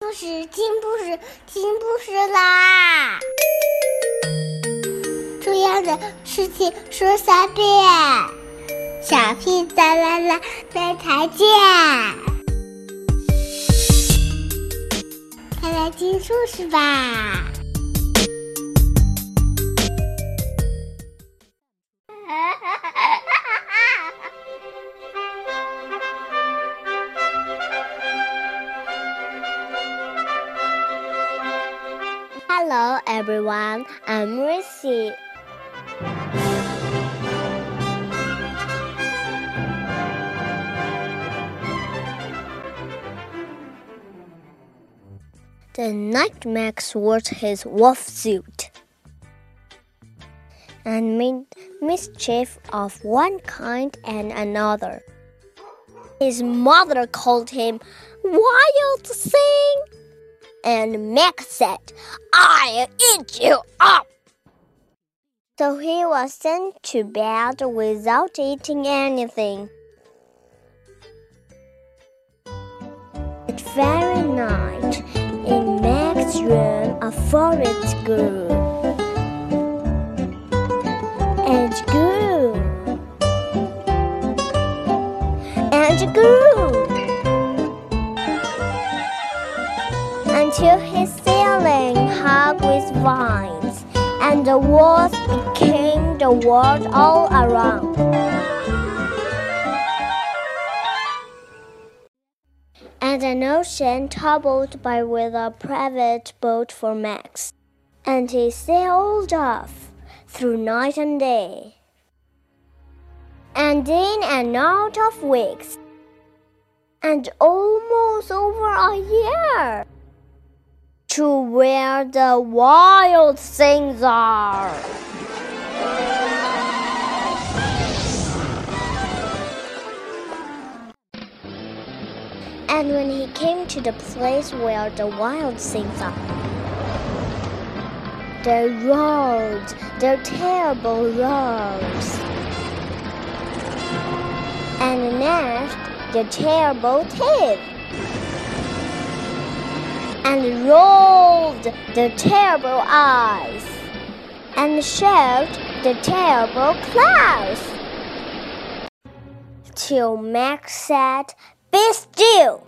故事听故事听故事啦！重要的事情说三遍，小屁哒啦啦，明天见！快来听故事吧！Hello everyone, I'm Rissy. The night Max wore his wolf suit and made mischief of one kind and another. His mother called him Wild Thing and Max said, I'll eat you up. So he was sent to bed without eating anything. That very night, in Max's room, a forest grew. And grew. And grew. Until his ceiling hung with vines, and the walls became the world all around. And an ocean troubled by with a private boat for Max, and he sailed off through night and day, and in and out of weeks, and almost over a year to where the wild things are. And when he came to the place where the wild things are, they roared their terrible roars and gnashed their terrible teeth and rolled the terrible eyes and showed the terrible claws. Till Max said, Be still!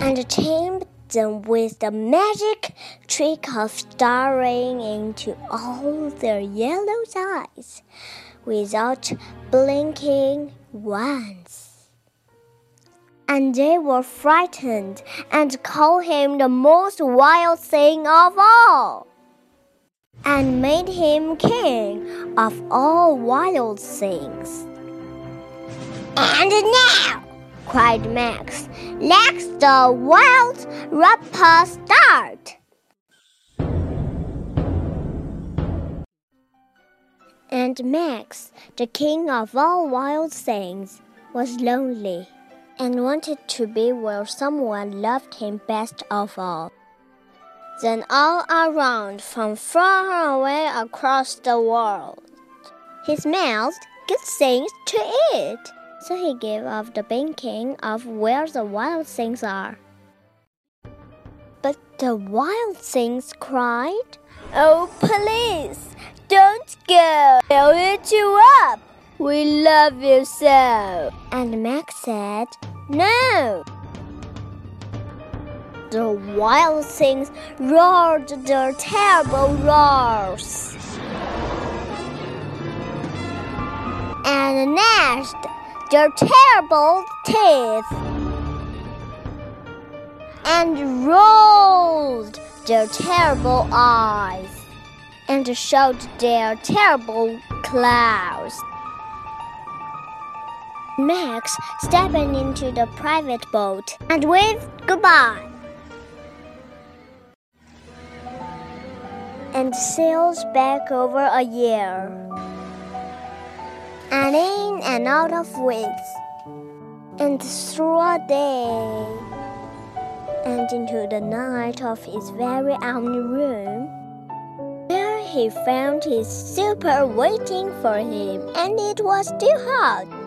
And tamed them with the magic trick of staring into all their yellow eyes without blinking once and they were frightened and called him the most wild thing of all, and made him king of all wild things. And now, cried Max, let's the wild rapper start. And Max, the king of all wild things, was lonely and wanted to be where someone loved him best of all. Then all around, from far away across the world, he smelled good things to eat. So he gave up the thinking of where the wild things are. But the wild things cried, Oh, please, don't go. I'll eat you up. We love you so. And Max said, No. The wild things roared their terrible roars and gnashed their terrible teeth and rolled their terrible eyes and showed their terrible claws. Max stepped into the private boat and waved goodbye. And sails back over a year. And in and out of winds. And through a day. And into the night of his very own room. There he found his super waiting for him, and it was too hot